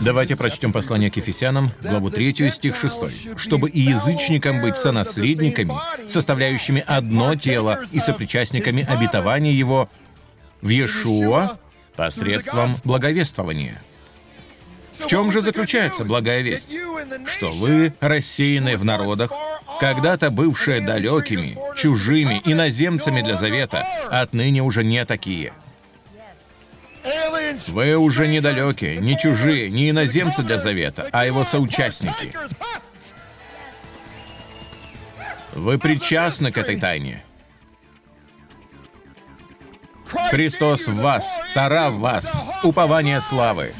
Давайте прочтем послание к Ефесянам, главу 3, стих 6. «Чтобы и язычникам быть сонаследниками, составляющими одно тело и сопричастниками обетования Его в Иешуа посредством благовествования». В чем же заключается благая весть? Что вы, рассеянные в народах, когда-то бывшие далекими, чужими, иноземцами для завета, отныне уже не такие – вы уже недалекие, не чужие, не иноземцы для завета, а его соучастники. Вы причастны к этой тайне. Христос в вас, Тара в вас, упование славы.